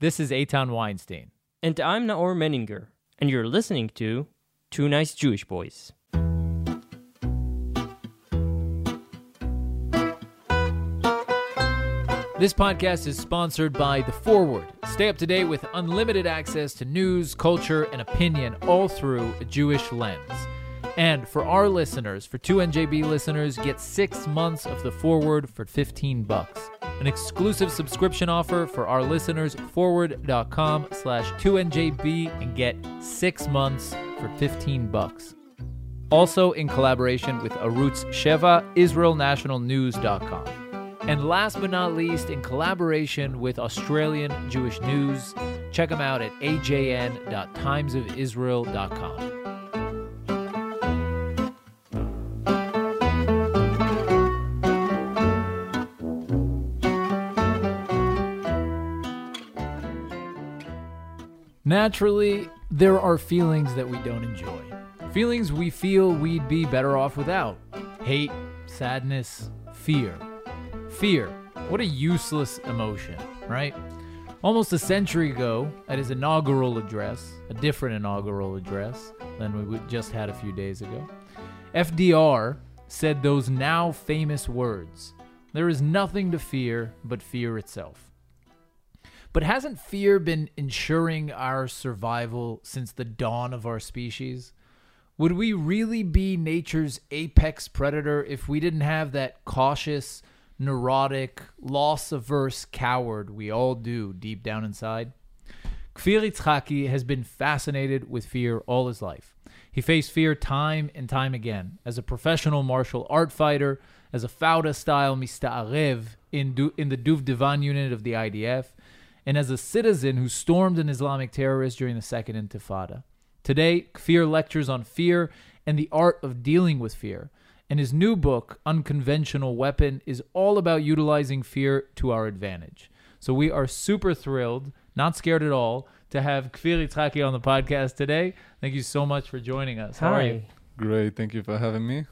This is Eitan Weinstein. And I'm Naor Menninger, and you're listening to Two Nice Jewish Boys. This podcast is sponsored by The Forward. Stay up to date with unlimited access to news, culture, and opinion all through a Jewish lens. And for our listeners, for 2NJB listeners, get six months of The Forward for 15 bucks. An exclusive subscription offer for our listeners, forward.com slash 2NJB and get six months for 15 bucks. Also in collaboration with Arutz Sheva, IsraelNationalNews.com. And last but not least, in collaboration with Australian Jewish News, check them out at ajn.timesofisrael.com. Naturally, there are feelings that we don't enjoy. Feelings we feel we'd be better off without. Hate, sadness, fear. Fear. What a useless emotion, right? Almost a century ago, at his inaugural address, a different inaugural address than we just had a few days ago, FDR said those now famous words There is nothing to fear but fear itself. But hasn't fear been ensuring our survival since the dawn of our species? Would we really be nature's apex predator if we didn't have that cautious, neurotic, loss averse coward we all do deep down inside? Kfir Itzhaki has been fascinated with fear all his life. He faced fear time and time again as a professional martial art fighter, as a Fauda style Mista'arev in, du- in the Duvdevan unit of the IDF, and as a citizen who stormed an Islamic terrorist during the Second Intifada. Today, Kfir lectures on fear and the art of dealing with fear, and his new book, Unconventional Weapon, is all about utilizing fear to our advantage. So we are super thrilled, not scared at all, to have Kfir Itzhaki on the podcast today. Thank you so much for joining us. How are you? Great, thank you for having me.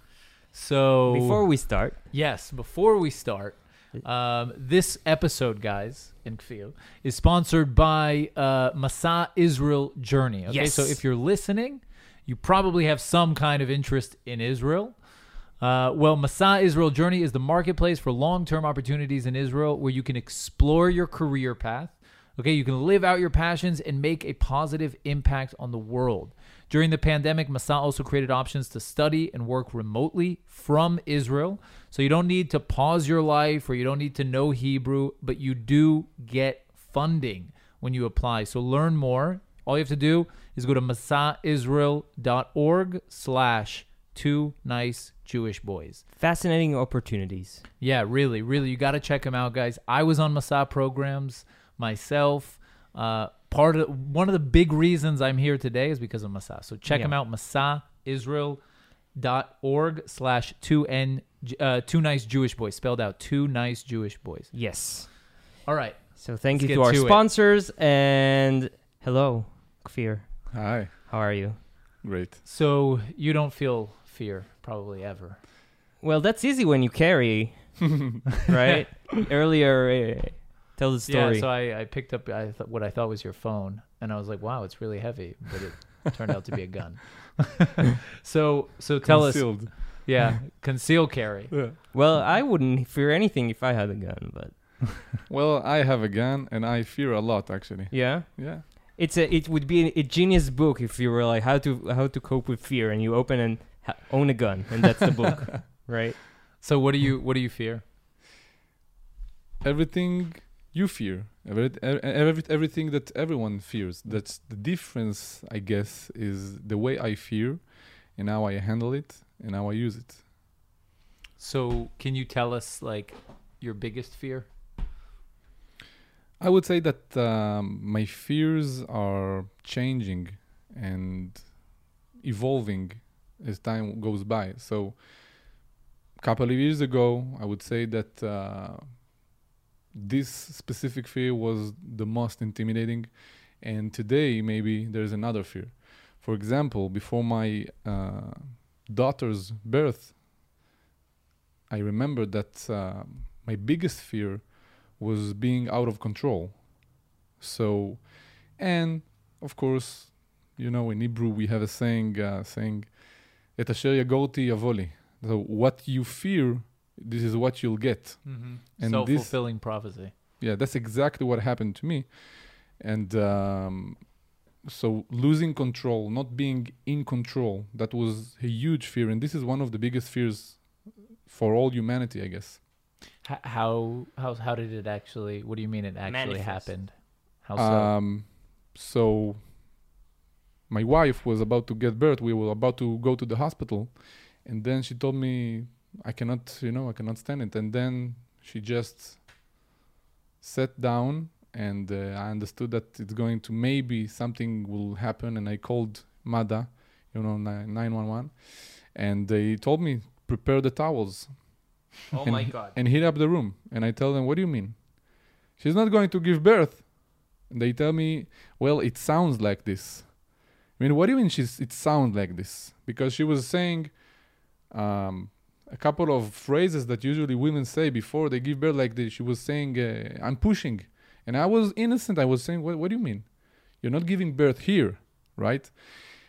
So Before we start, Yes, before we start, um, this episode, guys, in Kfir, is sponsored by uh, Masa Israel Journey. Okay, Yes. so if you're listening, you probably have some kind of interest in Israel. Uh, well, Masa Israel Journey is the marketplace for long term opportunities in Israel where you can explore your career path. Okay, you can live out your passions and make a positive impact on the world. During the pandemic, Masa also created options to study and work remotely from Israel. So you don't need to pause your life or you don't need to know Hebrew, but you do get funding when you apply. So learn more. All you have to do is go to masaisrael.org slash two nice Jewish boys. fascinating opportunities. Yeah, really, really. You got to check them out, guys. I was on Masa programs myself. Uh, part of one of the big reasons I'm here today is because of Masa. So check Yeah. them out, masaisrael.org slash two n uh, two nice Jewish boys spelled out two nice Jewish boys. Yes. All right. So thank Let's you to our to it. sponsors and hello, Kfir. Hi, How are you? great. So you don't feel fear probably ever. Well, that's easy when you carry, right? Earlier, uh, tell the story. Yeah. So I, I picked up I th- what I thought was your phone, and I was like, wow, it's really heavy, but it turned out to be a gun. so so tell us. Yeah, conceal carry. Yeah. well, I wouldn't fear anything if I had a gun, but Well, I have a gun and I fear a lot actually. yeah. Yeah. It's a it would be a genius book if you were like how to how to cope with fear and you open and ha- own a gun and that's the book, right? So what do you what do you fear? Everything you fear, every, every, everything that everyone fears. That's the difference, I guess, is the way I fear and how I handle it and how I use it. So can you tell us like your biggest fear? I would say that um, my fears are changing and evolving as time goes by. So, a couple of years ago, I would say that uh, this specific fear was the most intimidating, and today maybe there's another fear. For example, before my uh, daughter's birth, I remember that uh, my biggest fear was being out of control. So, and of course, you know, in Hebrew we have a saying uh, saying, "Et asher yagorti yavoli." So what you fear, this is what you'll get. And this- Self-fulfilling prophecy. Yeah, that's exactly what happened to me. And um, so losing control, not being in control, that was a huge fear. And this is one of the biggest fears for all humanity, I guess. H- how how how did it actually? What do you mean it actually Manifest. happened? How so? Um, so my wife was about to get birth. We were about to go to the hospital, and then she told me, "I cannot, you know, I cannot stand it." And then she just sat down, and uh, I understood that it's going to maybe something will happen. And I called MADA, you know, nine one one, and they told me prepare the towels Oh And my god. and heat up the room. And I tell them, what do you mean? She's not going to give birth. And they tell me, well, it sounds like this. I mean, what do you mean she's, it sounds like this? Because she was saying um, a couple of phrases that usually women say before they give birth, like this. She was saying, uh, I'm pushing. And I was innocent. I was saying, what, what do you mean? You're not giving birth here, right?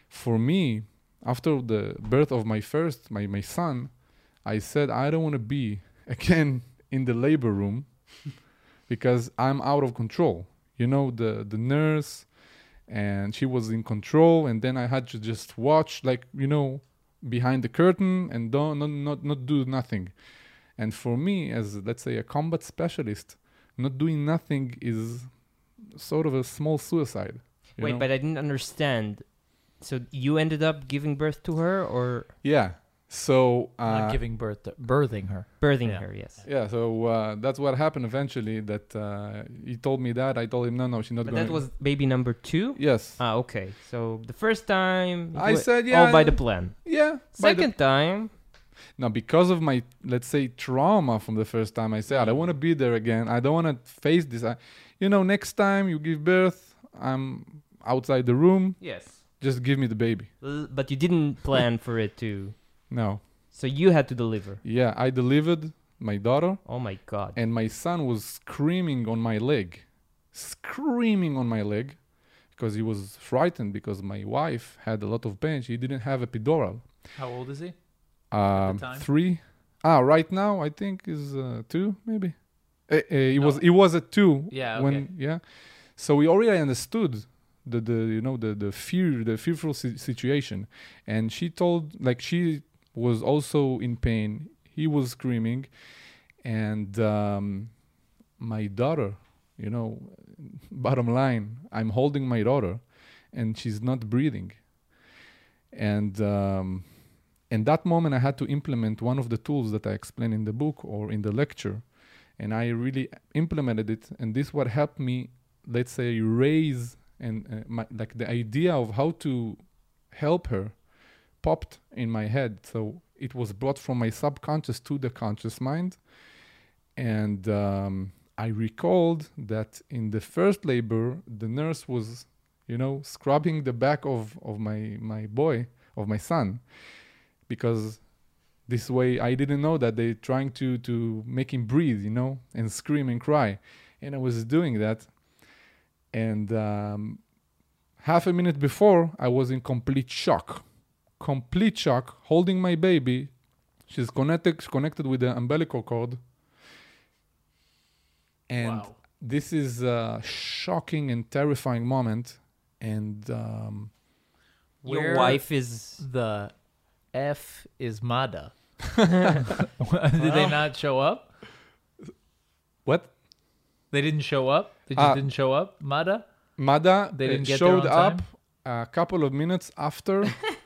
For me, after the birth of my first, my, my son, I said I don't want to be again in the labor room because I'm out of control. You know, the the nurse and she was in control and then I had to just watch like, you know, behind the curtain and don't not not, not do nothing. And for me as let's say a combat specialist, not doing nothing is sort of a small suicide. Wait, know? but I didn't understand. So you ended up giving birth to her or yeah. So uh, Not giving birth, to, birthing her. birthing Yeah. her? Yes. Yeah, so uh, that's what happened eventually. That uh, he told me that. I told him, no, no, she's not But going. that was baby number two. yes. Ah, okay. So the first time, I wa- said, yeah. all by the plan. yeah. by the- Second time, now, because of my let's say trauma from the first time, I said I don't want to be there again. I don't want to face this. I, you know, next time you give birth, I'm outside the room. yes. Just give me the baby. L- but you didn't plan for it to. No. So you had to deliver. Yeah, I delivered my daughter, Oh my god. and my son was screaming on my leg, screaming on my leg, because he was frightened because my wife had a lot of pain. She didn't have epidural. How old is he? Um, time? three. Ah, right now I think is uh, two maybe. Uh, uh, it was No. it was at two. Yeah, When yeah, so we already understood the the you know the the fear the fearful si- situation, and she told like she was also in pain. He was screaming, and um, my daughter, you know, bottom line, I'm holding my daughter, and she's not breathing, and. Um, in that moment i had to implement one of the tools that i explain in the book or in the lecture and i really implemented it and this what helped me let's say raise and uh, my, like the idea of how to help her popped in my head. So it was brought from my subconscious to the conscious mind. And um, i recalled that in the first labor the nurse was you know scrubbing the back of, of my, my boy of my son. Because this way I didn't know that they're trying to to make him breathe, you know, and scream and cry, and I was doing that, and um, half a minute before I was in complete shock, complete shock, holding my baby. She's connected connected with the umbilical cord, and wow. this is a shocking and terrifying moment, and. Um, Your wife is. The F is Mada. Did they not show up? what They didn't show up. They just Ah. didn't show up. Mada. Mada They uh, didn't get showed on up a couple of minutes after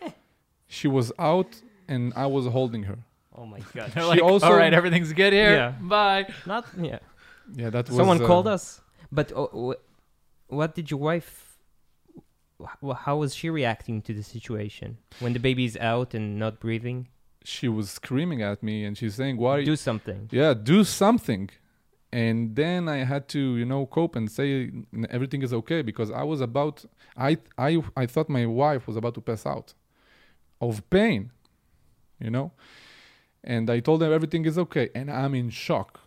she was out and I was holding her. Oh my god. They're She like, also- all right, everything's good here. Yeah. Bye. Not yeah. Yeah, that was Someone uh, called us. But uh, wh- what did your wife? wh- How was she reacting to the situation when the baby's out and not breathing? She was screaming at me and she's saying, "Why? Do something. yeah, do something." And then I had to, you know, cope and say everything is okay because I was about, I, I, I thought my wife was about to pass out of pain, you know. And I told them everything is okay, and I'm in shock.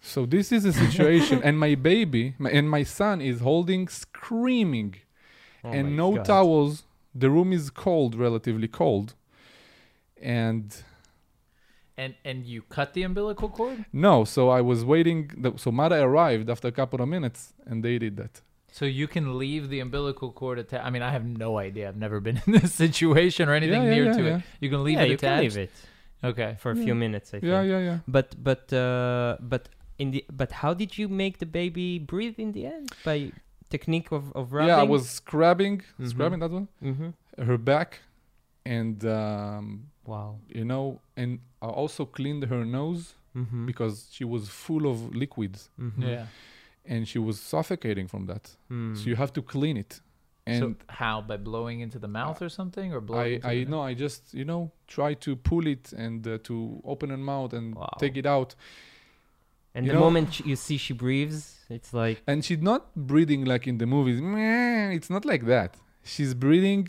So this is a situation, and my baby my, and my son is holding, screaming, Oh and no God. towels. The room is cold, relatively cold, and And and you cut the umbilical cord? no. So I was waiting. The, so Mada arrived after a couple of minutes, and they did that. So you can leave the umbilical cord attached. I mean, I have no idea. I've never been in this situation or anything yeah, near yeah, to yeah. it. You can leave yeah, it you attached. can leave it Okay. for a Yeah. few minutes. I think. Yeah, yeah, yeah. But but uh, but in the but how did you make the baby breathe in the end by technique of of rubbing? Yeah, I was scrubbing, Mhm. scrubbing that one, Mm-hmm. her back, and um, Wow. you know, and I also cleaned her nose Mm-hmm. because she was full of liquids mm-hmm. Yeah. And she was suffocating from that. Mm. So you have to clean it. And so how by blowing into the mouth or something or blowing? I, I know I just you know try to pull it and uh, to open her mouth and Wow. take it out. and you the know- moment you see she breathes, it's like And she's not breathing like in the movies. It's not like that. She's breathing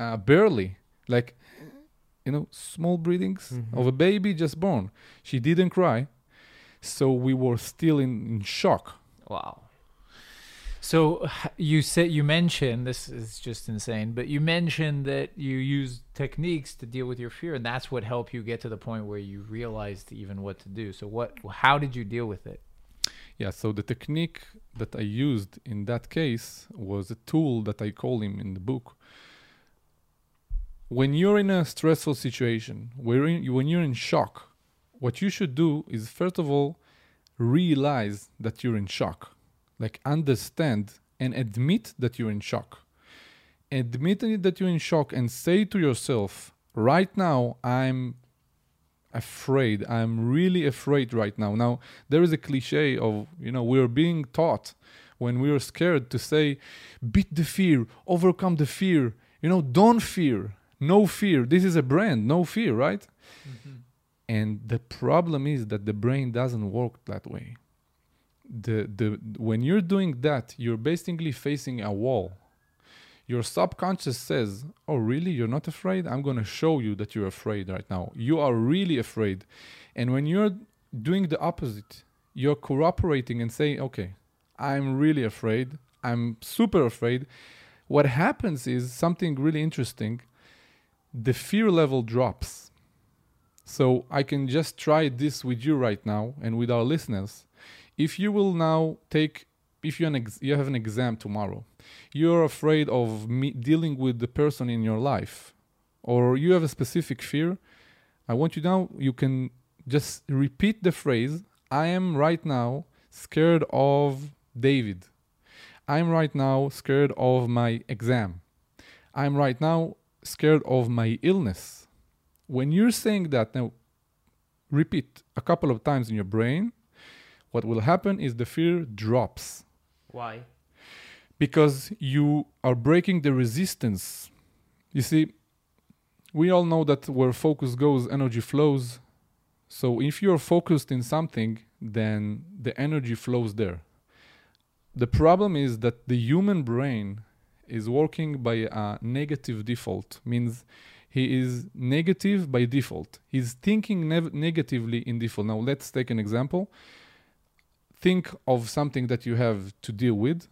uh, barely, like you know, small breathings Mhm. of a baby just born. She didn't cry, so we were still in, in shock. Wow. So you said you mentioned this is just insane, but you mentioned that you use techniques to deal with your fear, and that's what helped you get to the point where you realized even what to do. So what? How did you deal with it? Yeah, so the technique that I used in that case was a tool that I call him in the book. When you're in a stressful situation, where when you're in shock, what you should do is first of all realize that you're in shock, like understand and admit that you're in shock. Admitting that you're in shock and say to yourself, right now I'm afraid. I'm really afraid right now. Now, there is a cliche of, you know, we're being taught when we're scared to say, beat the fear, overcome the fear, you know, don't fear, no fear. This is a brand, no fear, right? Mm-hmm. And the problem is that the brain doesn't work that way. The, the, when you're doing that, you're basically facing a wall. Your subconscious says, Oh, really? You're not afraid? I'm going to show you that you're afraid right now. You are really afraid. And when you're doing the opposite, you're cooperating and saying, Okay, I'm really afraid. I'm super afraid. What happens is something really interesting the fear level drops. So I can just try this with you right now and with our listeners. If you will now take, if you, ex- you have an exam tomorrow, you're afraid of me dealing with the person in your life, or you have a specific fear, I want you now, you can just repeat the phrase I am right now scared of David. I'm right now scared of my exam. I'm right now scared of my illness. When you're saying that, now repeat a couple of times in your brain, what will happen is the fear drops Why? because you are breaking the resistance. You see, we all know that where focus goes, energy flows. So if you're focused in something, then the energy flows there. The problem is that the human brain is working by a negative default, means he is negative by default. He's thinking negatively in default. Now, let's take an example. Think of something that you have to deal with.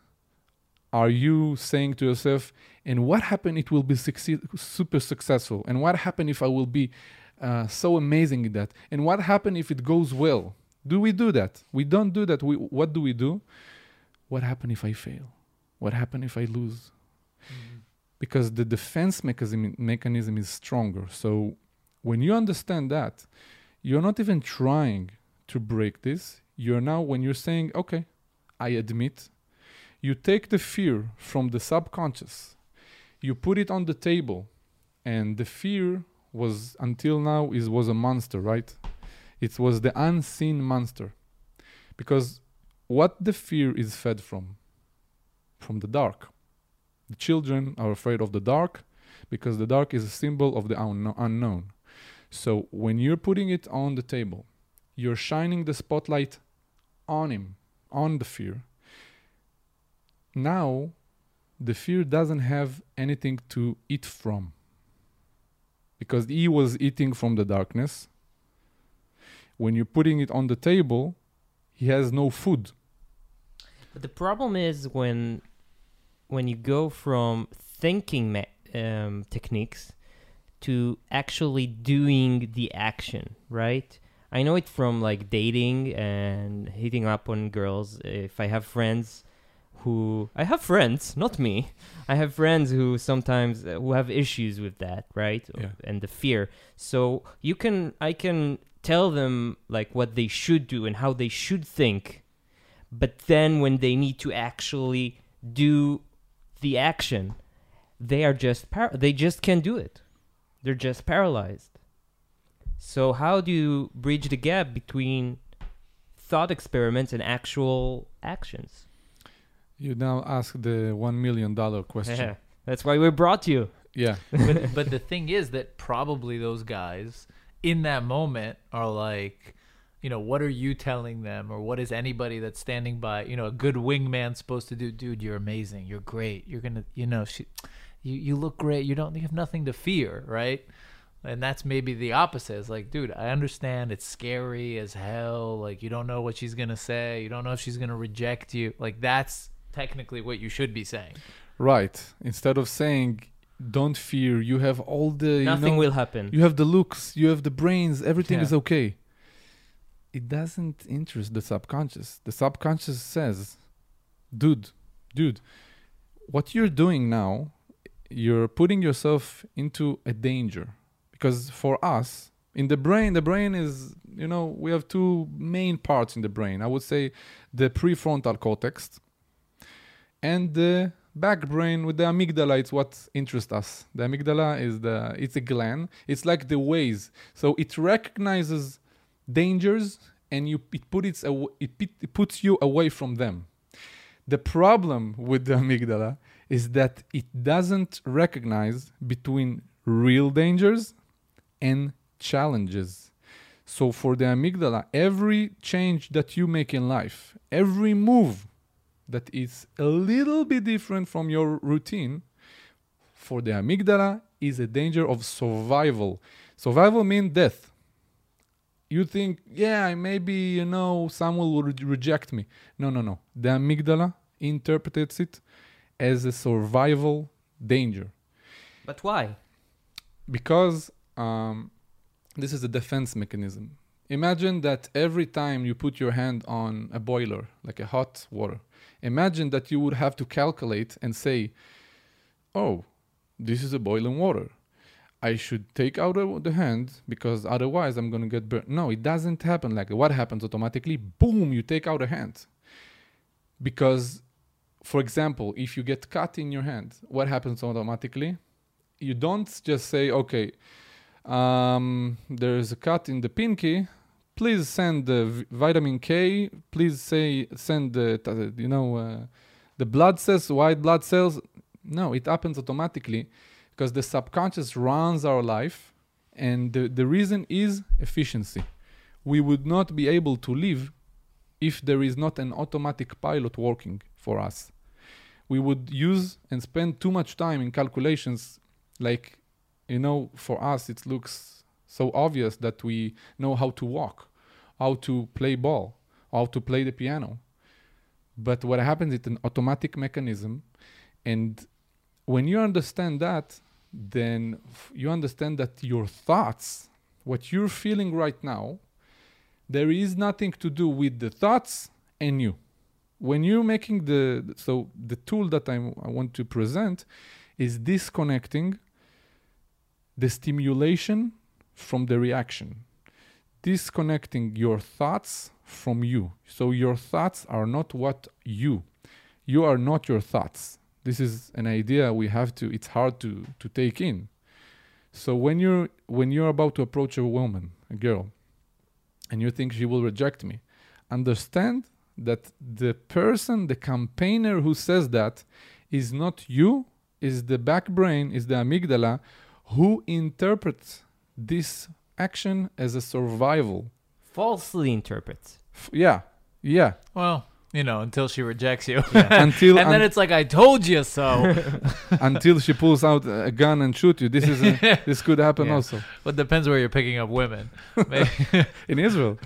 Are you saying to yourself and what happened? It will be succeed, super successful. And what happened if i will be uh, so amazing in that? And what happened if it goes well? Do we do that? We don't do that. We, what do we do? What happened if i fail? What happened if i lose because the defense mechanism, mechanism is stronger. So when you understand that you're not even trying to break this. You're now when you're saying okay i admit you take the fear from the subconscious. You put it on the table and the fear was until now is was a monster right? It was the unseen monster. Because what the fear is fed from? From the dark the children are afraid of the dark because the dark is a symbol of the unkno- unknown. So when you're putting it on the table you're shining the spotlight on him on the fear. Now the fear doesn't have anything to eat from because he was eating from the darkness. When you're putting it on the table he has no food. But the problem is when when you go from thinking um, techniques to actually doing the action, right? I know it from like dating and hitting up on girls. If I have friends who I have friends, not me. I have friends who sometimes uh, who have issues with that, right? Yeah. And the fear. So you can I can tell them like what they should do and how they should think. But then when they need to actually do the action, they are just par- they just can't do it. They're just paralyzed. So how do you bridge the gap between thought experiments and actual actions? You now ask the one million dollar question. That's why we brought you. yeah. but, but the thing is that probably those guys in that moment are like, you know, what are you telling them, or what is anybody that's standing by, you know, a good wingman supposed to do? Dude, you're amazing. You're great. You're gonna, you know, she, you you look great. You don't you have nothing to fear, right? And that's maybe the opposite. It's like, dude, I understand it's scary as hell. Like you don't know what she's gonna say. You don't know if she's gonna reject you. Like that's technically what you should be saying. Right. Instead of saying, "Don't fear," you have all the you Nothing know, will happen. You have the looks, you have the brains, everything Yeah. is okay. It doesn't interest the subconscious. The subconscious says, dude, dude, what you're doing now, you're putting yourself into a danger. Because for us, in the brain, the brain is, you know, we have two main parts in the brain. I would say the prefrontal cortex and the back brain with the amygdala it's what interests us the amygdala is the it's a gland it's like the ways so it recognizes dangers and you it put it, it puts you away from them. The problem with the amygdala is that it doesn't recognize between real dangers and challenges. So for the amygdala every change that you make in life every move that is a little bit different from your routine for the amygdala is a danger of survival. Survival means death you think yeah maybe you know someone will re- reject me no no no the amygdala interprets it as a survival danger But why? because um, this is a defense mechanism. Imagine that every time you put your hand on a boiler, like a hot water, imagine that you would have to calculate and say, oh, this is a boiling water. I should take out the hand because otherwise I'm going to get burnt. No, it doesn't happen like. What happens automatically? Boom, you take out a hand. Because, for example, if you get cut in your hand, what happens automatically? You don't just say, okay, um, there's a cut in the pinky. Please send the vitamin K. Please say send the you know uh, the blood cells, white blood cells. No, it happens automatically because the subconscious runs our life, and the, the reason is efficiency. We would not be able to live if there is not an automatic pilot working for us. We would use and spend too much time in calculations like you know for us it looks so obvious that we know how to walk how to play ball how to play the piano but what happens it's an automatic mechanism and when you understand that then f- you understand that your thoughts what you're feeling right now there is nothing to do with the thoughts and you when you're making the so the tool that I'm, i want to present is disconnecting the stimulation from the reaction, disconnecting your thoughts from you. So your thoughts are not what you, you are not your thoughts. This is an idea we have to. It's hard to to take in. So when you're when you're about to approach a woman, a girl, and you think she will reject me, understand that the person, the campaigner who says that, is not you, is the back brain, is the amygdala, who interprets this action as a survival. Falsely interprets. F- yeah, yeah. Well, you know, until she rejects you. until and then it's like I told you so. until she pulls out a gun and shoot you. This is a, this could happen Yeah. also but depends where you're picking up women. In Israel.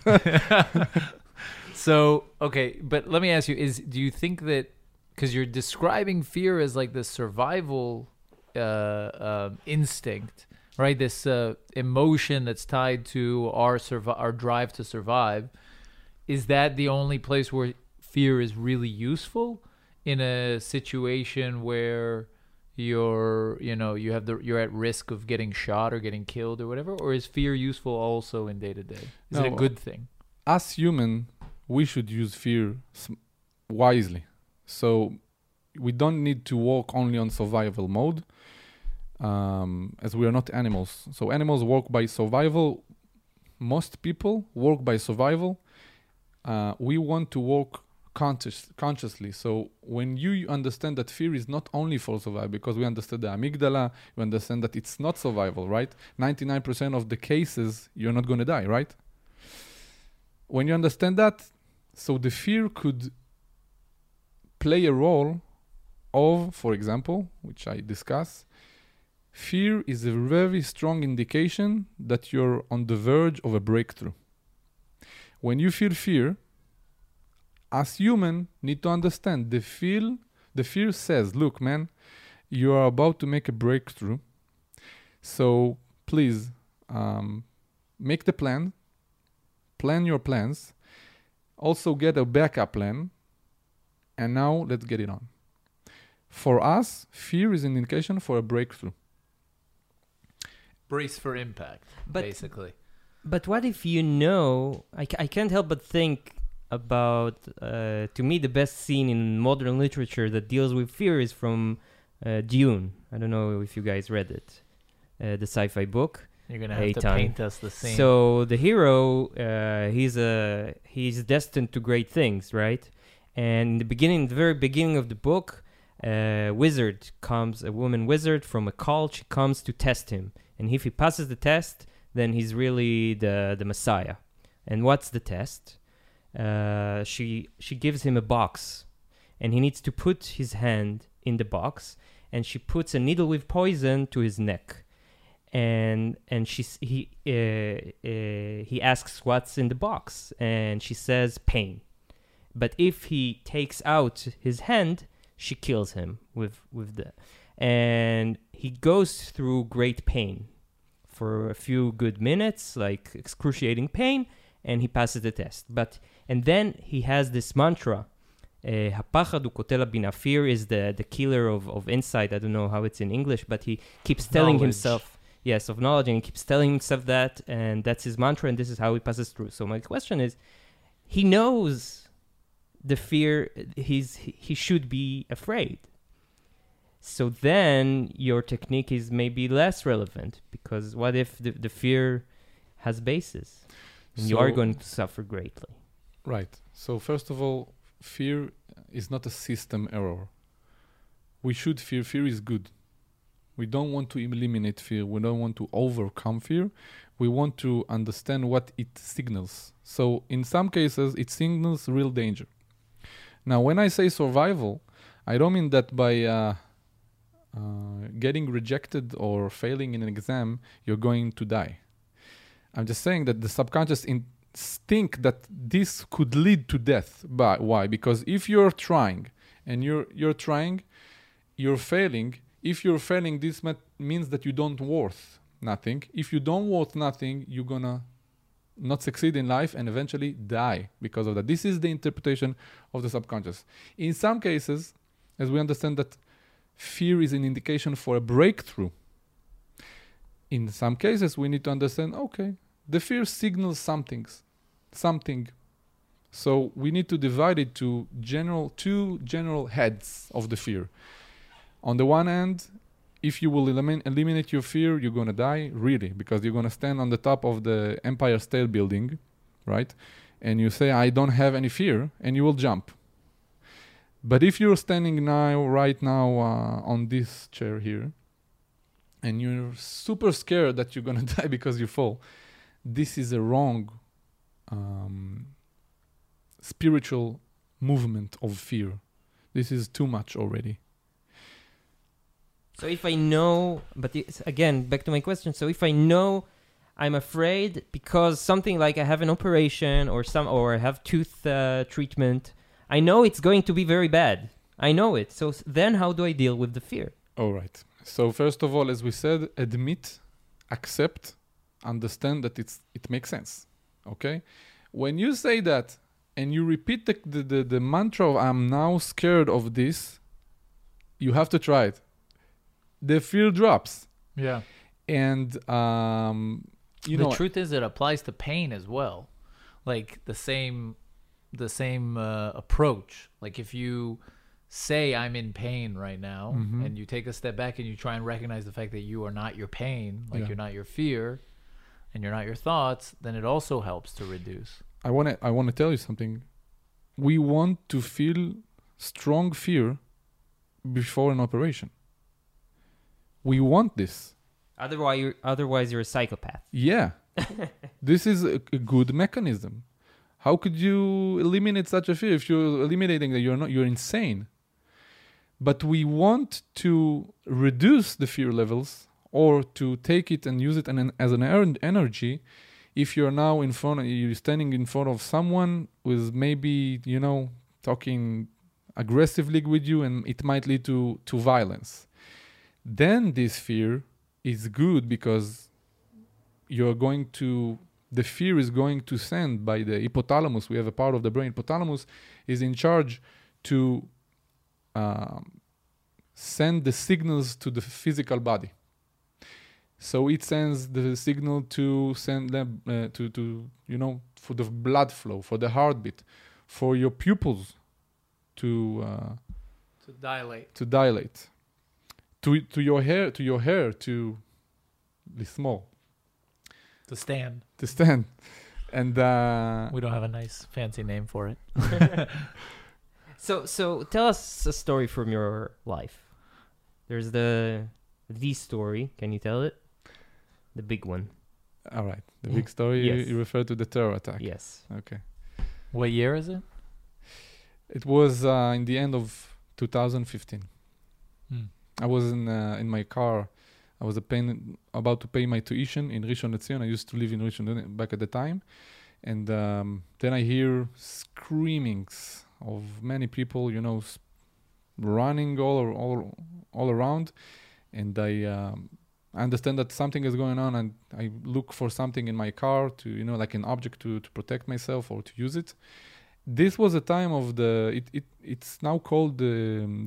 So okay, but let me ask you: Is do you think that because you're describing fear as like the survival uh, uh, instinct, right? This uh, emotion that's tied to our survi- our drive to survive. Is that the only place where fear is really useful in a situation where you're you know you have the you're at risk of getting shot or getting killed or whatever or is fear useful also in day to day is it a good thing As human, we should use fear wisely. So we don't need to walk only on survival mode, um, as we are not animals. So animals work by survival. Most people work by survival. Uh, we want to work conscious, consciously. So when you understand that fear is not only for survival, because we understand the amygdala, we understand that it's not survival, right? 99% of the cases, you're not going to die, right? When you understand that, so the fear could play a role of, for example, which I discuss, fear is a very strong indication that you're on the verge of a breakthrough. When you feel fear, as human need to understand the feel the fear says, look man, you are about to make a breakthrough. So please um, make the plan, plan your plans, also get a backup plan, and now let's get it on. For us, fear is an indication for a breakthrough. brace for impact But- basically But what if you know? I, I can't help but think about, uh, to me, the best scene in modern literature that deals with fear is from uh, Dune. I don't know if you guys read it, uh, the sci-fi book. you're gonna have to Eitan. paint us the scene So the hero, uh, he's a he's destined to great things, right? And in the beginning, the very beginning of the book, a wizard comes, a woman wizard from a cult. She comes to test him, and if he passes the test, then he's really the the Messiah. And what's the test? Uh, she she gives him a box, and he needs to put his hand in the box, and she puts a needle with poison to his neck. And and she he uh, uh, he asks what's in the box and she says pain. But if he takes out his hand she kills him with with the and he goes through great pain for a few good minutes like excruciating pain and he passes the test. But and then he has this mantra uh, הפחד הוא קוטל הבינה. Fear is the, the killer of, of insight. I don't know how it's in English, but he keeps telling Knowledge. himself, yes, of knowledge, and he keeps telling himself that, and that's his mantra, and this is how he passes through. So my question is, he knows the fear. He's he he should be afraid. So then your technique is maybe less relevant because what if the, the fear has basis? And you are So- going to suffer greatly. Right. So first of all, fear is not a system error. We should fear. Fear is good. We don't want to eliminate fear. We don't want to overcome fear. We want to understand what it signals. So in some cases, it signals real danger. Now, when I say survival, I don't mean that by uh, uh, getting rejected or failing in an exam, you're going to die. I'm just saying that the subconscious in- think that this could lead to death. But why? Because if you're trying and you're you're trying, you're failing. If you're failing, this means that you don't worth nothing. If you don't worth nothing, you're gonna not succeed in life and eventually die because of that. This is the interpretation of the subconscious. In some cases, as we understand that fear is an indication for a breakthrough. In some cases, we need to understand okay, the fear signals something something. So we need to divide it to general two general heads of the fear. On the one hand if you will elimin- eliminate your fear you're to die really because you're to stand on the top of the empire state building right? And you say i don't have any fear and you will jump. But if you're standing now right now uh, on this chair here and you're super scared that you're to die because you fall this is a wrong um, spiritual movement of fear. This is too much already. So if I know, but again, back to my question. So if I know I'm afraid because something like I have an operation or some or I have tooth uh, treatment. I know it's going to be very bad. I know it. So then how do I deal with the fear? All right. So first of all, as we said, admit, accept, understand that it's it makes sense. Okay. When you say that and you repeat the the, the, the mantra of I'm now scared of this, you have to try it. The fear drops. Yeah. And um you the know truth is, it applies to pain as well. Like the same, the same uh, approach. Like if you say I'm in pain right now, Mhm. and you take a step back and you try and recognize the fact that you are not your pain, like Yeah. you're not your fear, and you're not your thoughts, then it also helps to reduce. I want to I want to tell you something. We want to feel strong fear before an operation. We want this. Otherwise, you're, otherwise you're a psychopath. Yeah. this is a, a good mechanism. How could you eliminate such a fear if you're eliminating that you're not you're insane? But we want to reduce the fear levels or to take it and use it an, as an earned energy if you're now in front of you're standing in front of someone with maybe you know talking aggressively with you and it might lead to to violence then this fear is good because you're going to the fear is going to send by the hypothalamus we have a part of the brain. Hypothalamus is in charge to um, send the signals to the physical body so it sends the signal to send them uh, to to you know for the blood flow for the heartbeat for your pupils to uh, To dilate. to dilate to to your hair to your hair to be small To stand. to stand and uh We don't have a nice fancy name for it. So so tell us a story from your life. There's the the story. Can you tell it? The big one. all right the big story you, Yes. you refer to the terror attack Yes. okay What year is it? it was uh in the end of 2015 Hmm. i was in uh, in my car i was a paying, about to pay my tuition in rishon lezion i used to live in rishon LeZion back at the time and um, then i hear screamings of many people you know s- running all ar- all all around and i um, I understand that something is going on and I look for something in my car to you know like an object to, to protect myself or to use it. This was a time of the it, it it's now called the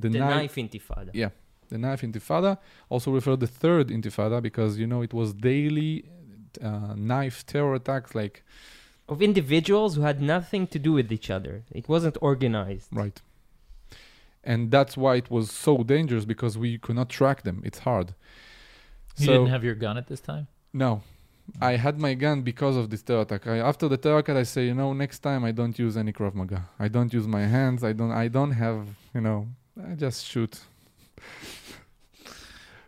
the, The knife, knife intifada. Yeah. the knife intifada also referred the third intifada because you know it was daily uh, knife terror attacks like Of individuals who had nothing to do with each other. It wasn't organized. right and that's why it was so dangerous because we could not track them it's hard You didn't have your gun at this time? No, I had my gun because of this terror attack. I, after the terror attack, I say, you know, next time I don't use any Krav Maga. I don't use my hands. I don't. I don't have. You know, I just shoot.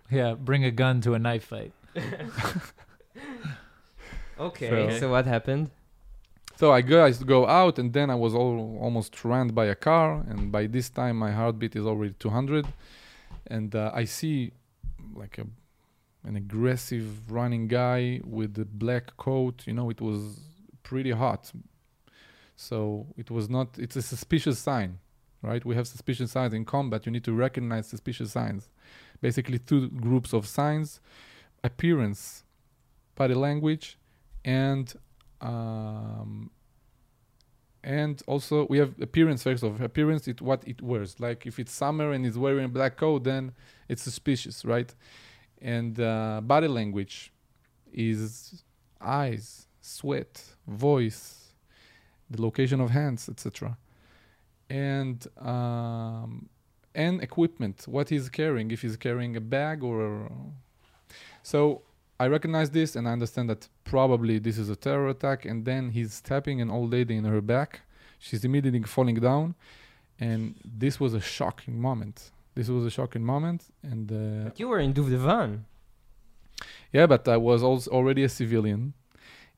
Yeah, bring a gun to a knife fight. Okay. So- So, what happened? So I go, I go out, and then I was all, almost ran by a car. And by this time, my heartbeat is already 200, and uh, I see like a an aggressive running guy with a black coat. You know, it was pretty hot. So it was not. It's a suspicious sign, right? We have suspicious signs in combat. You need to recognize suspicious signs. Basically, two groups of signs: appearance, body language, and um, and also we have appearance first of appearance it what it wears like if it's summer and it's wearing a black coat then it's suspicious right and uh, body language is eyes sweat voice the location of hands etc and um, and equipment what he's carrying if he's carrying a bag or so I recognize this and I understand that probably this is a terror attack. And then he's stabbing an old lady in her back. She's immediately falling down. And this was a shocking moment. This was a shocking moment. And uh, But you were in Duvdevan. yeah, but I was also already a civilian.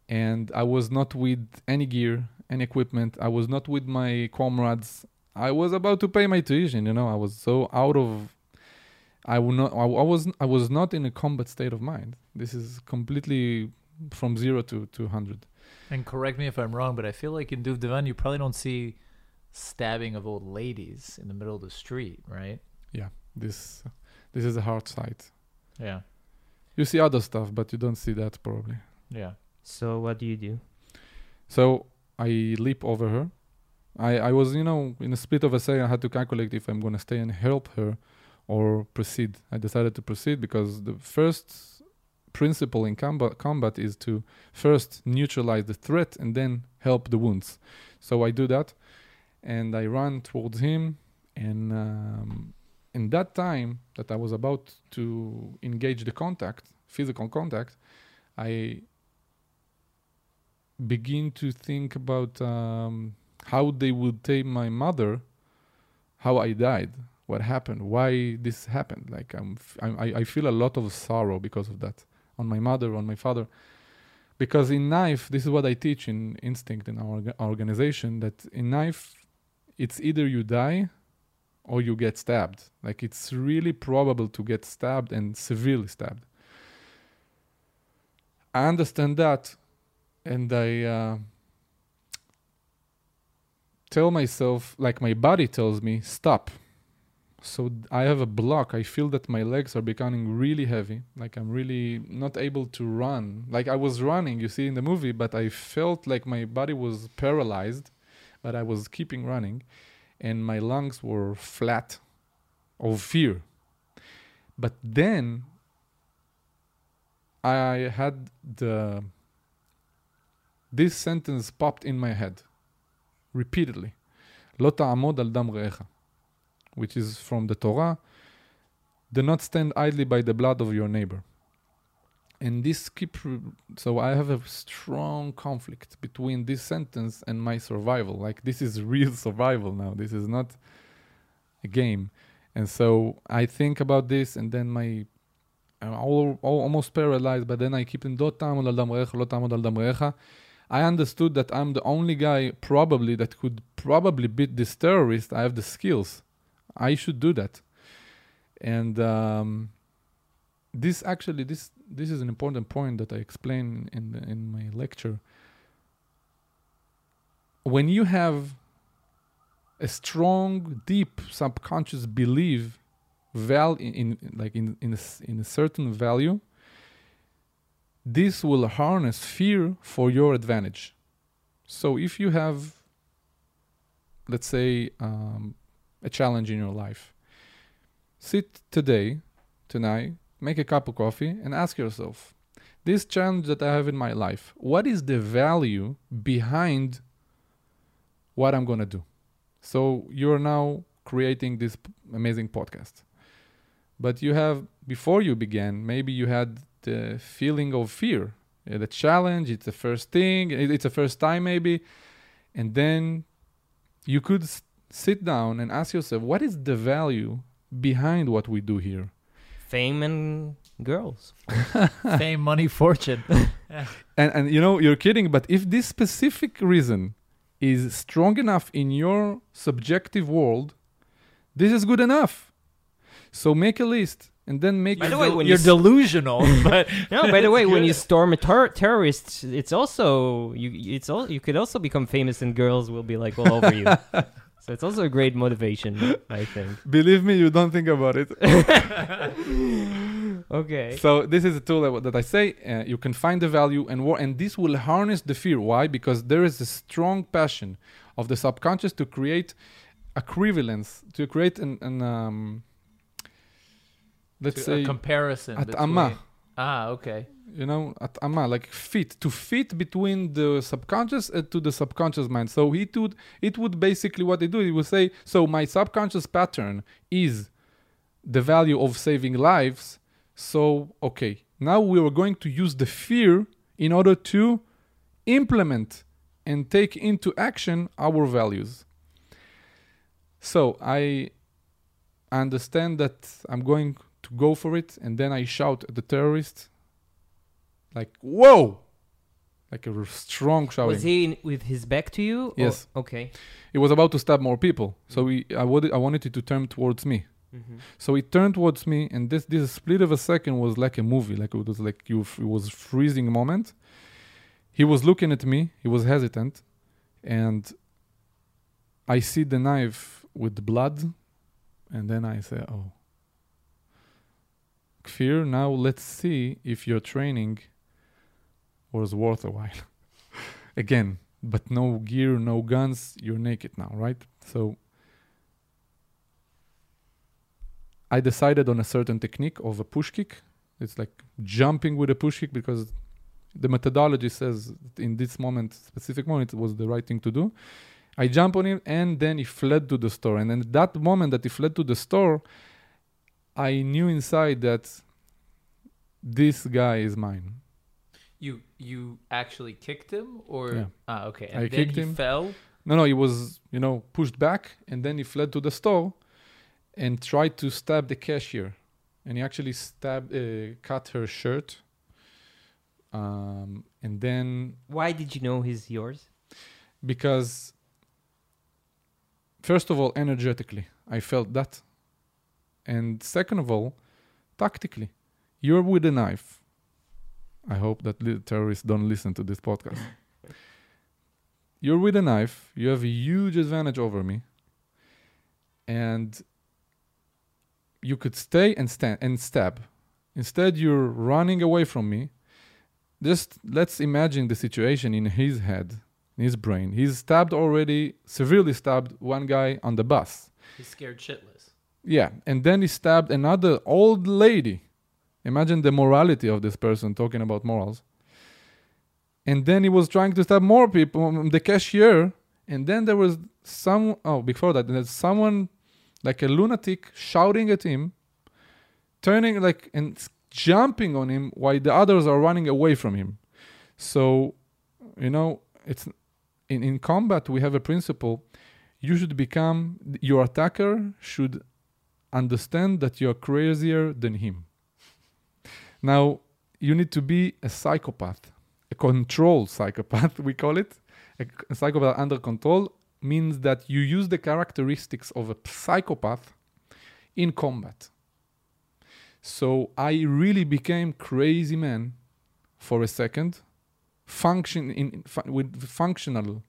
And I was not with any gear, any equipment. I was not with my comrades. I was about to pay my tuition, you know. I was so out of I will not. I, I was. I was not in a combat state of mind. This is completely from zero to to hundred. And correct me if I'm wrong, but I feel like in Duvdevan you probably don't see stabbing of old ladies in the middle of the street, right? Yeah, this this is a hard sight. Yeah. You see other stuff, but you don't see that probably. Yeah. So what do you do? So I leap over her. I, I was, you know, in a split of a second, I had to calculate if I'm going to stay and help her or proceed. I decided to proceed because the first principle in combat, combat is to first neutralize the threat and then help the wounds. So I do that and I run towards him. And um, in that time that I was about to engage the contact, physical contact, I begin to think about um, how they would take my mother, how I died, what happened, why this happened. Like I'm, I, I feel a lot of sorrow because of that on my mother, on my father. Because in knife, this is what I teach in instinct in our orga- organization. That in knife, it's either you die or you get stabbed. Like it's really probable to get stabbed and severely stabbed. I understand that and I uh, tell myself, like my body tells me, stop. So I have a block. I feel that my legs are becoming really heavy. Like I'm really not able to run. Like I was running, you see in the movie, but I felt like my body was paralyzed, but I was keeping running, and my lungs were flat of fear. But then I had the this sentence popped in my head repeatedly. לא תעמוד על דם רעך, which is from the Torah. Do not stand idly by the blood of your neighbor. and this keep so i have a strong conflict between this sentence and my survival. Like this is real survival now. This is not a game. And so i think about this and then my i'm all, all almost paralyzed but then i keep in i understood that i'm the only guy probably that could probably beat this terrorist. I have the skills. I should do that. And um, this actually this this is an important point that I explain in in my lecture. When you have a strong, deep subconscious belief, val in, in like in in a, in a certain value, this will harness fear for your advantage. So if you have, let's say, um, a challenge in your life, sit today, tonight, make a cup of coffee, and ask yourself, this challenge that I have in my life, what is the value behind what I'm gonna do? So you're now creating this amazing podcast. But you have, before you began, maybe you had the feeling of fear. The challenge, it's the first thing, it's the first time maybe. And then you could sit down and ask yourself, what is the value behind what we do here? Fame and girls. Fame, money, fortune. And, and you know, you're kidding, but if this specific reason is strong enough in your subjective world, this is good enough. So make a list and then make By the a way, del- when You're you s- delusional, but No, by the way, when you storm a ter- terrorist, it's also you. It's all you could also become famous, and girls will be like all over you. So it's also a great motivation, I think. Believe me, you don't think about it. Okay. So this is a tool that, I say uh, you can find the value and war, and this will harness the fear. Why? Because there is a strong passion of the subconscious to create equivalence, to create an, an um, let's to say a comparison. at'ama. between- Ah, okay. You know like fit to fit between the subconscious and to the subconscious mind. So he would it would basically what they do. He would say, so my subconscious pattern is the value of saving lives. So okay, now we are going to use the fear in order to implement and take into action our values. So I understand that I'm going to go for it, and then I shout at the terrorist, like "Whoa!" like a strong shouting. Was he in, with his back to you? or- Yes. Okay. He was about to stab more people, so we, I, wanted, I wanted it to turn towards me. Mhm. So he turned towards me, and this this split of a second was like a movie, like it was like you, it was freezing moment. He was looking at me. He was hesitant, and I see the knife with blood, and then I say, "Oh, Kfir, now let's see if your training was worth a while." Again, but no gear, no guns. You're naked now, right? So I decided on a certain technique of a push kick. It's like jumping with a push kick because the methodology says in this moment, specific moment, it was the right thing to do. I jump on him and then he fled to the store. And at that moment that he fled to the store, I knew inside that this guy is mine. You you actually kicked him, or Yeah. ah okay, I then kicked he him. fell. No, no, he was, you know, pushed back and then he fled to the store and tried to stab the cashier. And he actually stabbed, uh, cut her shirt. Um, and then Why did you know he's yours? because first of all energetically i felt that and second of all tactically you're with a knife i hope that li- terrorists don't listen to this podcast you're with a knife you have a huge advantage over me and you could stay and stand and stab instead you're running away from me just let's imagine the situation in his head in his brain. He's stabbed already, severely stabbed one guy on the bus. He's scared shitless. Yeah, and then he stabbed another old lady. Imagine the morality of this person talking about morals. And then he was trying to stab more people, the cashier. And then there was some, oh, before that, there's someone like a lunatic shouting at him, turning like and jumping on him while the others are running away from him. So, you know, it's in, in combat, we have a principle you should become your attacker should understand that you're crazier than him now you need to be a psychopath. A controlled psychopath we call it. A, a psychopath under control means that you use the characteristics of a psychopath in combat. So i really became crazy man for a second function in fu- with functional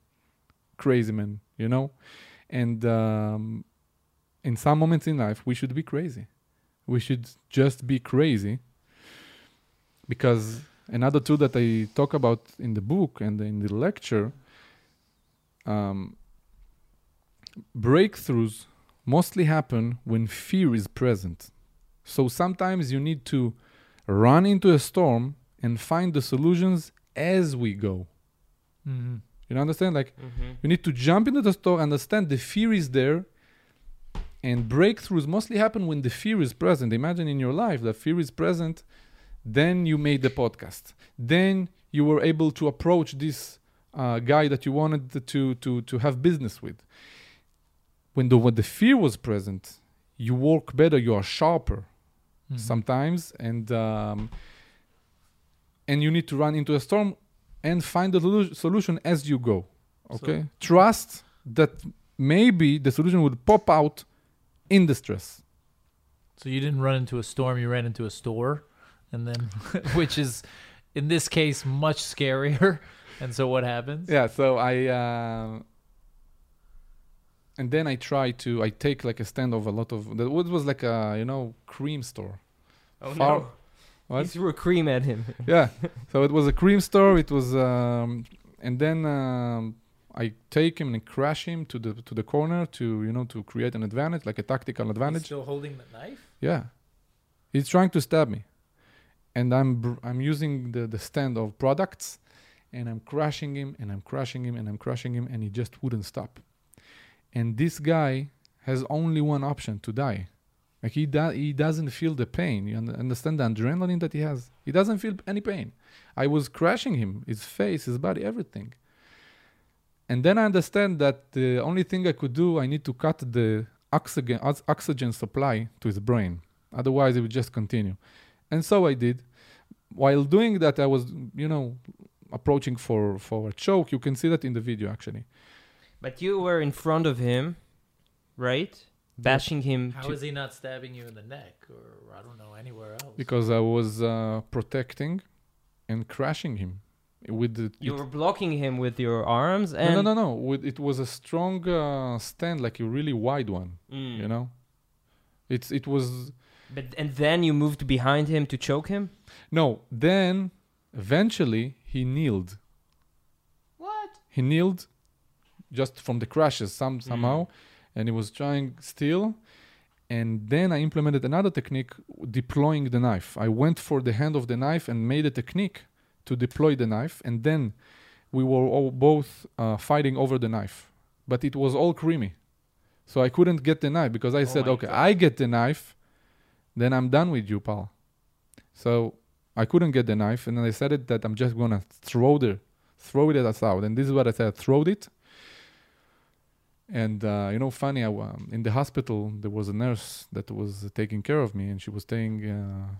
crazy man you know? And um, in some moments in life we should be crazy. We should just be crazy because another tool that i talk about in the book and in the lecture um, breakthroughs mostly happen when fear is present so sometimes you need to run into a storm and find the solutions as we go Mm-hmm. you understand like Mm-hmm. you need to jump into the storm, understand the fear is there, and breakthroughs mostly happen when the fear is present. Imagine in your life that fear is present, then you made the podcast. Then you were able to approach this uh, guy that you wanted to, to, to have business with. When the, when the fear was present, you work better, you are sharper Mhm. sometimes, and um, and you need to run into a storm and find the solution as you go. Okay, trust that maybe the solution would pop out in the stress. So you didn't run into a storm, you ran into a store, and then, which is, in this case, much scarier. And so what happens? Yeah, so I uh, and then I try to I take like a stand of a lot of that what was like a you know cream store. Oh Far- no! What? He threw a cream at him. yeah. So it was a cream store. It was, um, and then um, I take him and crash him to the to the corner to you know to create an advantage, like a tactical He's advantage. still holding the knife? Yeah, he's trying to stab me, and I'm I'm using the the stand of products, and I'm crushing him and I'm crushing him and I'm crushing him, and he just wouldn't stop. And this guy has only one option to die. Like he do- he doesn't feel the pain. You understand the adrenaline that he has. He doesn't feel any pain. I was crushing him, his face, his body, everything. And then I understand that the only thing I could do, I need to cut the oxygen oxygen supply to his brain. Otherwise, it would just continue. And so I did. While doing that, I was, you know, approaching for for a choke. You can see that in the video actually. But you were in front of him, right? bashing him. How to- is he not stabbing you in the neck or I don't know anywhere else? because I was uh, protecting and crashing him with the. you it- were blocking him with your arms, and no, no, no, no. With, it was a strong uh, stand, like a really wide one. Mm. You know, it's it was But and then you moved behind him to choke him. no. Then eventually he kneeled. What? He kneeled, just from the crashes some somehow, and he was trying still. And then I implemented another technique, deploying the knife. I went for the hand of the knife and made a technique to deploy the knife, and then we were all both uh, fighting over the knife. But it was all creamy, so I couldn't get the knife because I Oh said, "Okay, God. I get the knife, then I'm done with you, pal." So I couldn't get the knife, and then I said it that I'm just gonna throw the throw it at us out, and this is what I said: throw it. And uh, you know, funny, I, um, in the hospital there was a nurse that was taking care of me, and she was saying, uh,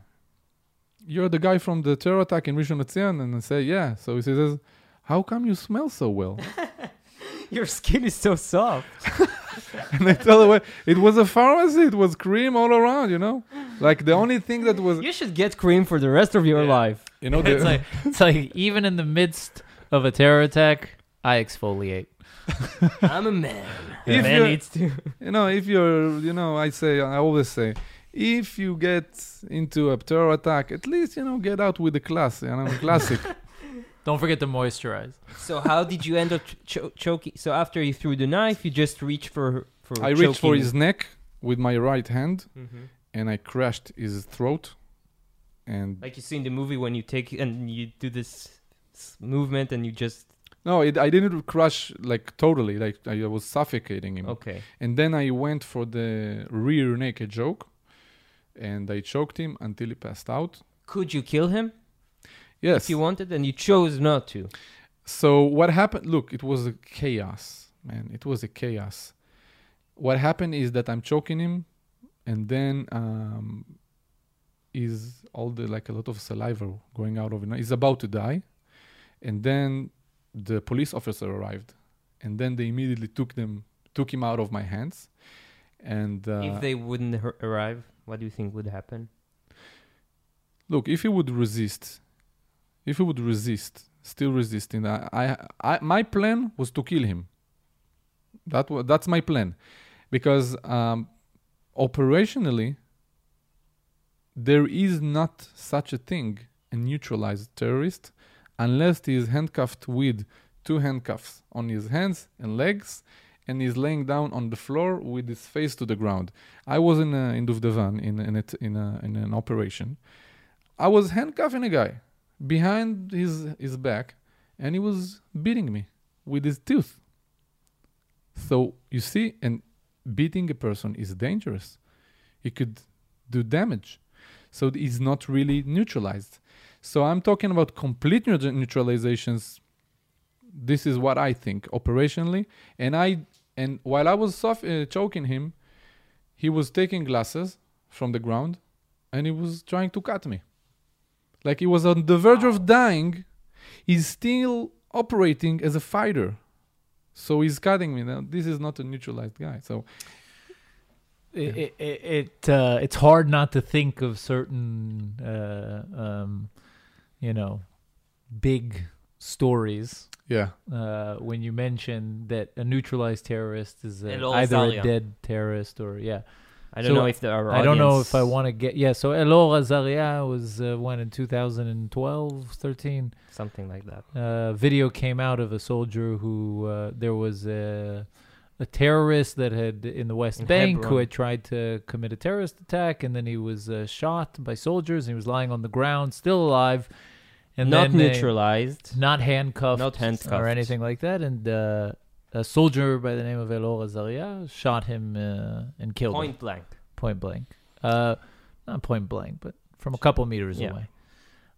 "You're the guy from the terror attack in Rishon LeZion," and I say, "Yeah." So he says, "How come you smell so well?" Your skin is so soft. and I tell her, "It was a pharmacy. It was cream all around. You know, like the only thing that was, You should get cream for the rest of your Yeah. life. you know, the, it's like it's like even in the midst of a terror attack, I exfoliate. I'm a man. If man you're- needs to. you know, if you're, you know, I say, I always say, if you get into a terror attack, at least you know, get out with the class, you know, classic. Don't forget to moisturize. So how did you end up ch- cho- choking? So after you threw the knife, you just reached for for. I reached for his neck with my right hand, Mhm. And I crushed his throat. And Like you see in the movie when you take and you do this movement and you just no, it, I didn't crush like totally. Like I was suffocating him. okay. And then I went for the rear naked choke, and I choked him until he passed out. Could you kill him Yes. if you wanted, and you chose not to? So what happened? Look, it was a chaos, man. It was a chaos. What happened is that I'm choking him, and then um, is all the like a lot of saliva going out of him. He's about to die, and then the police officer arrived, and then they immediately took them took him out of my hands, and uh, if they wouldn't arrive, what do you think would happen? look if he would resist, if he would resist, still resisting, I, I, I my plan was to kill him. That wa- that's my plan, because um, operationally, there is not such a thing a neutralized terrorist, unless he is handcuffed with two handcuffs on his hands and legs, and he's laying down on the floor with his face to the ground. I was in a, in Duvdevan in in, it, in, a, in an operation. I was handcuffing a guy behind his his back, and he was beating me with his tooth. So you see, and beating a person is dangerous. It could do damage. So it's not really neutralized. So I'm talking about complete neut- neutralizations. This is what I think operationally, and I and while I was soft, uh, choking him, he was taking glasses from the ground, and he was trying to cut me. Like he was on the verge of dying, he's still operating as a fighter. So he's cutting me. Now this is not a neutralized guy. So It it, it, it uh, it's hard not to think of certain uh, um, you know big stories yeah, uh, when you mention that a neutralized terrorist is a, Elol either a dead terrorist or yeah. I don't So, know if there are. I don't know if I want to get yeah. So Elor Azaria was uh, when in 2012, 13. something like that. uh, video came out of a soldier who uh, there was a, a terrorist that had in the West In Bank who had tried to commit a terrorist attack, and then he was uh, shot by soldiers. And he was lying on the ground, still alive, and not neutralized. not handcuffed, Not handcuffed. or anything like that. And uh, a soldier by the name of Elor Azaria shot him uh, and killed him Point blank. point blank. Uh, not point blank, but from a couple meters Yeah. away.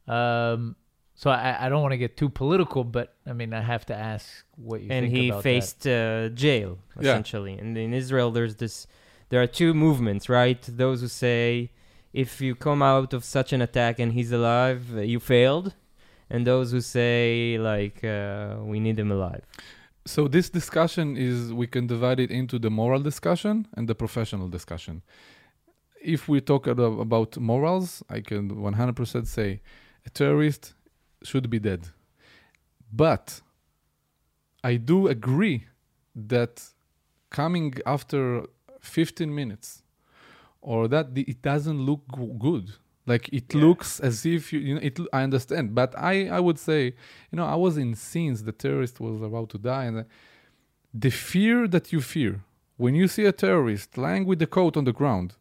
Um, so I, I don't want to get too political, but I mean I have to ask what you and think he about faced uh, jail Yeah. essentially. And in Israel, there's this. There are two movements, right? Those who say if you come out of such an attack and he's alive, uh, you failed, and those who say like uh, we need him alive. So this discussion is we can divide it into the moral discussion and the professional discussion. If we talk about morals, I can 100% say a terrorist should be dead. But I do agree that coming after 15 minutes or that it doesn't look good. Like it Yeah. looks as if you, you know it I understand, but I I would say you know, I was in scenes the terrorist was about to die, and uh, the fear that you fear when you see a terrorist lying with the coat on the ground,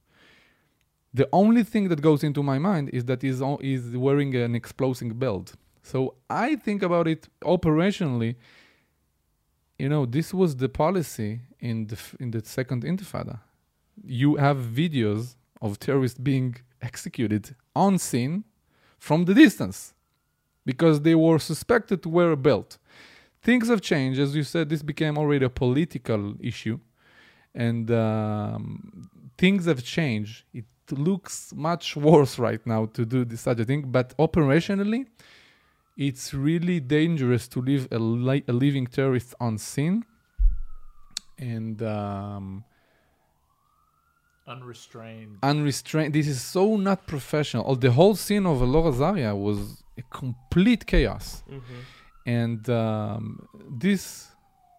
the only thing that goes into my mind is that he's, he's wearing an explosive belt. So I think about it operationally. You know, this was the policy in the in the second Intifada. You have videos of terrorists being executed on scene from the distance because they were suspected to wear a belt. Things have changed, as you said. This became already a political issue, and um, things have changed. It looks much worse right now to do this such a thing, but operationally, it's really dangerous to leave a, li- a living terrorist on scene. And um, Unrestrained. unrestrained. This is so not professional. Oh, the whole scene of Elor Azaria was a complete chaos, and um, this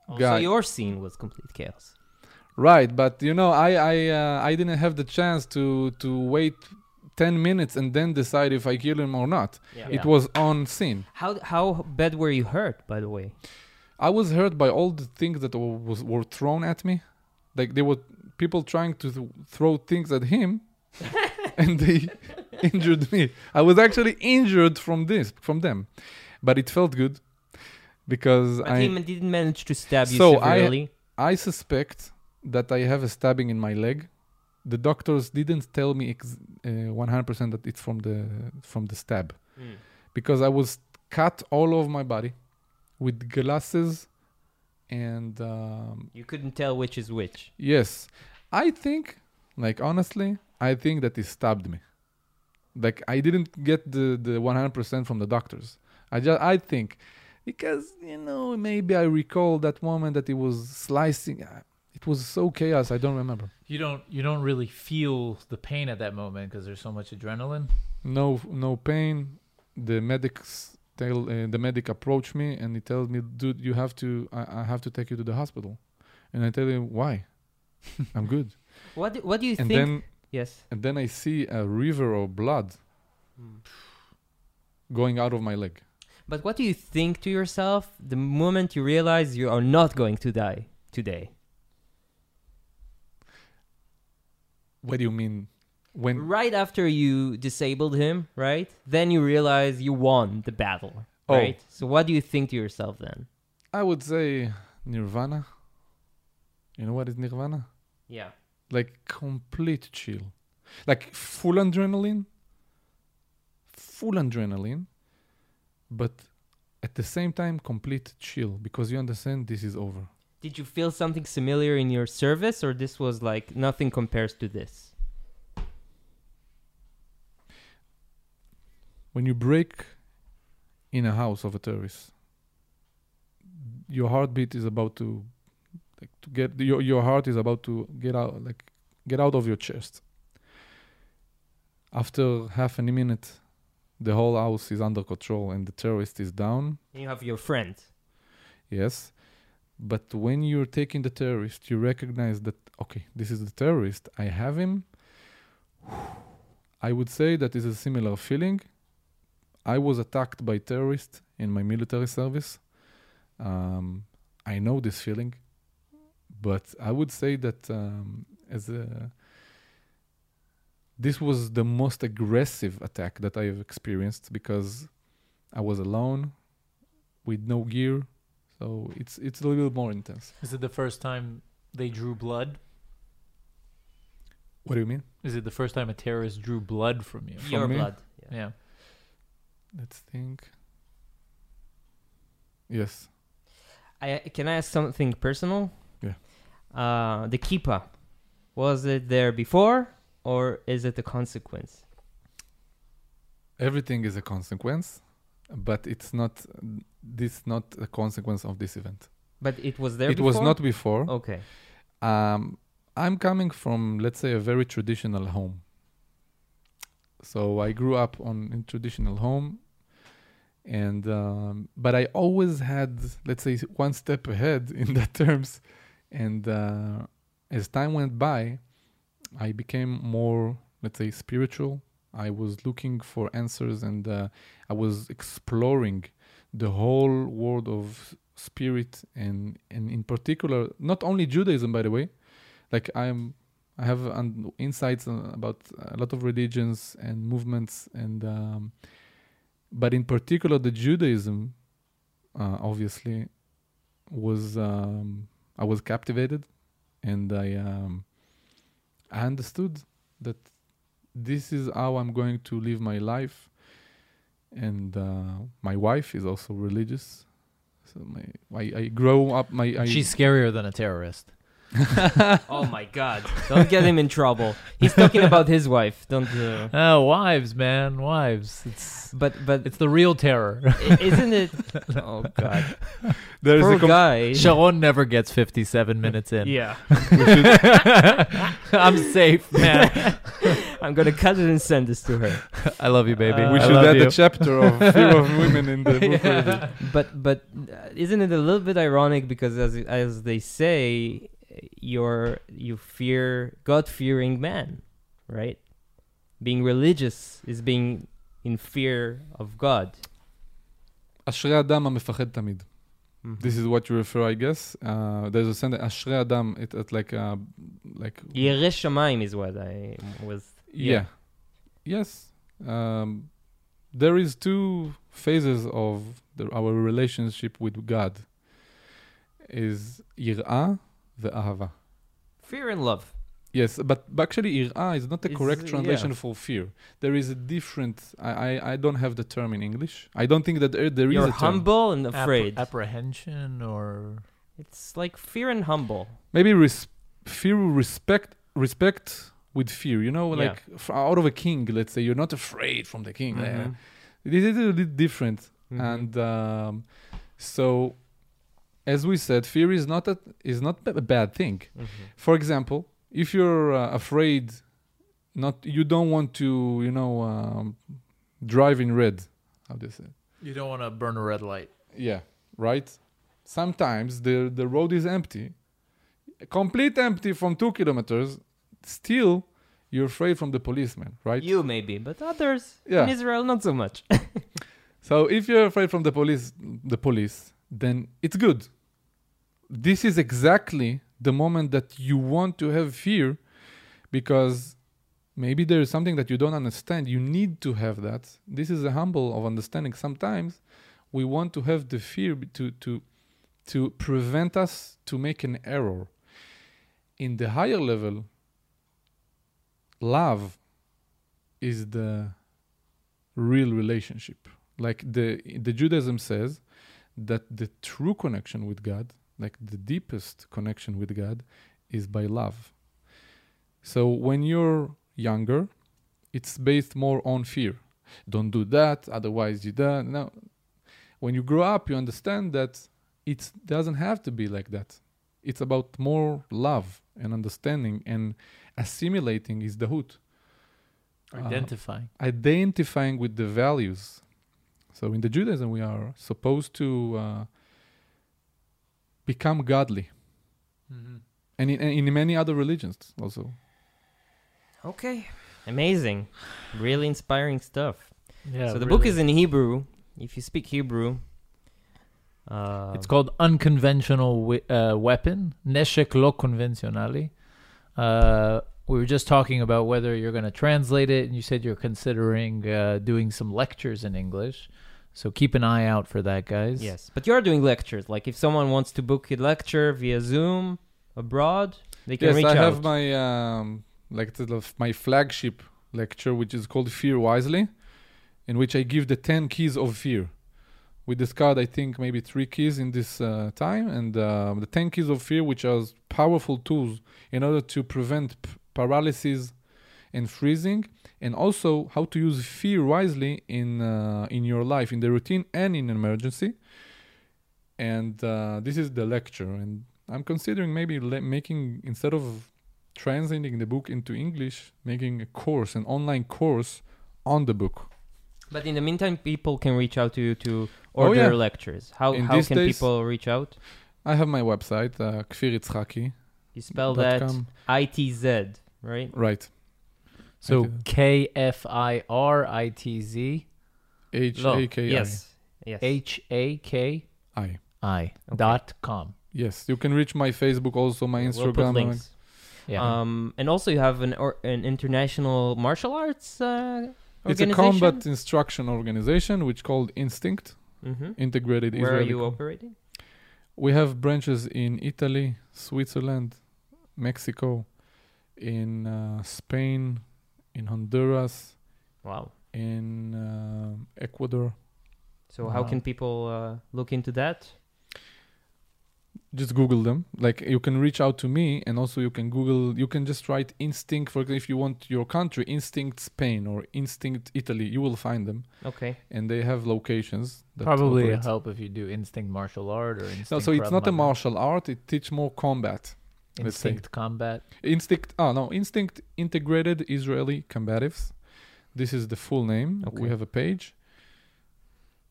Also, guy. your scene was complete chaos. Right, but you know, I I uh, I didn't have the chance to to wait ten minutes and then decide if I kill him or not. Yeah. It was on scene. How how bad were you hurt, by the way? I was hurt by all the things that wa- was were thrown at me. Like they were people trying to th- throw things at him, and they injured me. I was actually injured from this from them, but it felt good because But I he didn't manage to stab you So I- I suspect that I have a stabbing in my leg. The doctors didn't tell me ex- uh, 100% that it's from the from the stab Mm. because I was cut all over my body with glasses and um, You couldn't tell which is which. yes, I think like honestly, I think that he stabbed me. Like I didn't get the the 100% from the doctors. I just I think because you know maybe I recall that moment that he was slicing. uh, It was so chaos. I don't remember. You don't you don't really feel the pain at that moment because there's so much adrenaline. No no pain. The medics tell uh, the medic approached me and he tells me, "Dude, you have to. I, I have to take you to the hospital." And I tell him why. I'm good. What do, what do you and think? then yes. and then I see a river of blood going out of my leg. But what do you think to yourself the moment you realize you are not going to die today? What do you mean? When Right after you disabled him, right? Then you realize you won the battle, Oh. right? So what do you think to yourself then? I would say Nirvana. You know what is Nirvana? Yeah. Like complete chill, like full adrenaline, full adrenaline, but at the same time complete chill because you understand this is over. Did you feel something similar in your service or this was like nothing compares to this? When you break in a house of a terrorist, your heartbeat is about to like to get your your heart is about to get out like get out of your chest. After half a minute, the whole house is under control and the terrorist is down. You have your friend. Yes. But when you're taking the terrorist, you recognize that, okay, this is the terrorist. I have him. I would say that is a similar feeling. I was attacked by terrorists in my military service. Um, I know this feeling. But I would say that um, as a this was the most aggressive attack that I have experienced because I was alone with no gear so it's it's a little more intense. Is it the first time they drew blood? What do you mean? Is it the first time a terrorist drew blood from you? your me? blood. Yeah. Yeah. Let's think. Yes. I can I ask something personal? Yeah. Uh, the kippa, was it there before or is it a consequence? Everything is a consequence, but it's not this not a consequence of this event. But it was there it was not before. Okay. Um, I'm coming from, let's say, a very traditional home. So I grew up on in traditional home, and um, but I always had, let's say, one step ahead in that terms. And uh, as time went by, I became more, let's say, spiritual. I was looking for answers, and uh, I was exploring the whole world of spirit, and and in particular, not only Judaism, by the way, like i'm i have insights uh, about a lot of religions and movements and um, but in particular the judaism uh, obviously was um, i was captivated and i um, i understood that this is how i'm going to live my life and uh, my wife is also religious so my I, I grow up my I, She's scarier than a terrorist. oh my God! Don't get him in trouble. He's talking about his wife. Don't. Uh, Oh, wives, man, wives. It's but but it's the real terror. isn't it? Oh God! there is Poor a com- guy. Sharon never gets 57 minutes in. Yeah, I'm safe, man. I'm gonna cut it and send this to her. I love you, baby. Uh, we should love add you. a chapter of fear of women in the book. Yeah. But but uh, isn't it a little bit ironic because as as they say, you're you fear God fearing man, right? Being religious is being in fear of God. אשרי אדם המפחד תמיד. Mhm. This is what you refer, I guess. Uh, there's a sentence, אשרי אדם, it, it's like, uh, like, ירא שמיים is what I was. yeah. Yes. Um, there is two phases of the, our relationship with God. Is יראה ואהבה. Fear and love. Yes, but, but actually, ir'a is not the It's, correct uh, translation yeah. for fear. There is a different. I, I, I don't have the term in English. I don't think that there, there is You're a term. humble and Appre- afraid. apprehension or it's like fear and humble. Maybe res- fear, respect, respect with fear. You know, Yeah. like f- out of a king. Let's say you're not afraid from the king. Eh, Mhm. This is a little different, Mhm. and um, so, as we said, fear is not a is not a bad thing. Mhm. For example, if you're uh, afraid, not you don't want to, you know, um, drive in red. How do you say? you don't want to burn a red light. Yeah, right. Sometimes the the road is empty, complete empty from two kilometers. Still, you're afraid from the policeman, right? You maybe, but others Yeah. in Israel not so much. So if you're afraid from the police, the police, then it's good. This is exactly the moment that you want to have fear, because maybe there is something that you don't understand. You need to have that. This is a humble of understanding. Sometimes we want to have the fear to to to prevent us to make an error. In the higher level, love is the real relationship like the the judaism says that the true connection with god like the deepest connection with god is by love. So when you're younger it's based more on fear. Don't do that otherwise you die. No. When you grow up you understand that it doesn't have to be like that. It's about more love and understanding and assimilating is the hood Uh, Identifying. identifying with the values. So in the Judaism, we are supposed to uh, become godly, and in, and in many other religions also. okay, amazing, really inspiring stuff. Yeah. so the book is in Hebrew. If you speak Hebrew, uh, It's called Unconventional we- uh, Weapon, Neshek Lo Convencionali. Uh, we were just talking about whether you're going to translate it, and you said you're considering uh, doing some lectures in English. So keep an eye out for that, guys. yes, but you are doing lectures. Like if someone wants to book a lecture via Zoom abroad, they can yes, reach I out. have my um, like the, the- my flagship lecture, which is called Fear Wisely, in which I give the ten keys of fear. We discussed, I think, maybe three keys in this uh, time, and um, the ten keys of fear, which are powerful tools in order to prevent p- paralysis and freezing, and also how to use fear wisely in uh, in your life, in the routine and in emergency. and uh, this is the lecture. And I'm considering maybe le- making instead of translating the book into English, making a course, an online course on the book. But in the meantime, people can reach out to you to Oh, order yeah. lectures. How In how can days- people reach out? I have my website, uh. You spell that. I T Z, right? Right. So I K F I R I T Z H No, A K I. Yes. Yes. H A K I. I dot com. Yes, you can reach my Facebook, also my We'll Instagram. put links. Yeah. Um, and also you have an or, an international martial arts uh, It's a combat instruction organization which called Instinct hmm Integrated Where are you Com- operating? We have branches in Italy, Switzerland, Mexico, in uh, Spain, in Honduras, Wow. in uh, Ecuador. So how can people uh, look into that? Just Google them. Like you can reach out to me, and also you can Google. You can just write Instinct for example, if you want your country, Instinct Spain or Instinct Italy. You will find them, Okay. and they have locations. That Probably operate. help if you do instinct martial art or instinct. No, so it's not a martial art. It teach more combat. Let's say. instinct combat. Instinct. Oh no, Instinct Integrated Israeli Combatives. This is the full name. Okay. We have a page,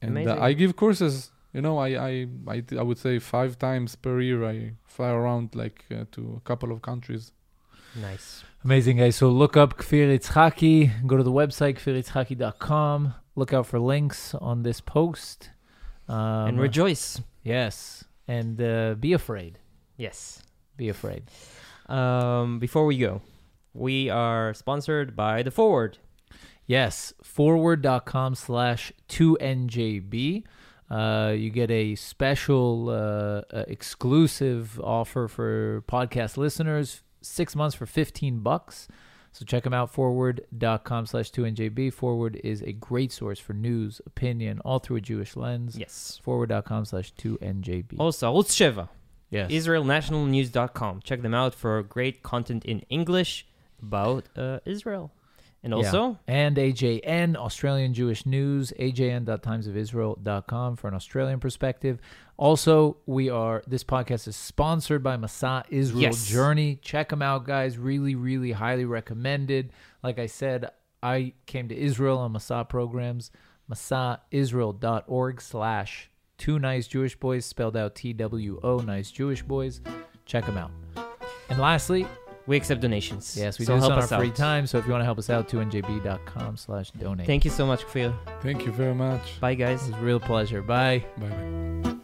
and uh, I give courses. You know, I I I, I would say five times per year. I fly around like uh, to a couple of countries. Nice. Amazing, guys. So look up Kfir Itzhaki. Go to the website, kfiritzhaki.com. Look out for links on this post. Um, and rejoice. Yes. And uh, be afraid. Yes. Be afraid. Um, before we go, we are sponsored by The Forward. Yes. Forward.com slash 2NJB. Uh, you get a special uh, uh, exclusive offer for podcast listeners. Six months for 15 bucks. So check them out, forward.com slash 2NJB. Forward is a great source for news, opinion, all through a Jewish lens. Yes. Forward.com slash 2NJB. Also, Arutz Sheva, yes. IsraelNationalNews.com. Check them out for great content in English about uh, Israel. And Yeah. also, and AJN, Australian Jewish News, ajn.timesofisrael.com for an Australian perspective. Also, we are this podcast is sponsored by Masa Israel Yes. Journey. Check them out, guys. Really, really highly recommended. Like I said, I came to Israel on Masa programs. MasaIsrael.org slash two nice Jewish boys, spelled out T W O, nice Jewish boys. Check them out. And lastly, we accept donations. yes, we so do this help on our us free out. time. So if you want to help us out, 2njb.com slash donate. Thank you so much, Kfir. Thank you very much. Bye, guys. It's a real pleasure. Bye. Bye bye.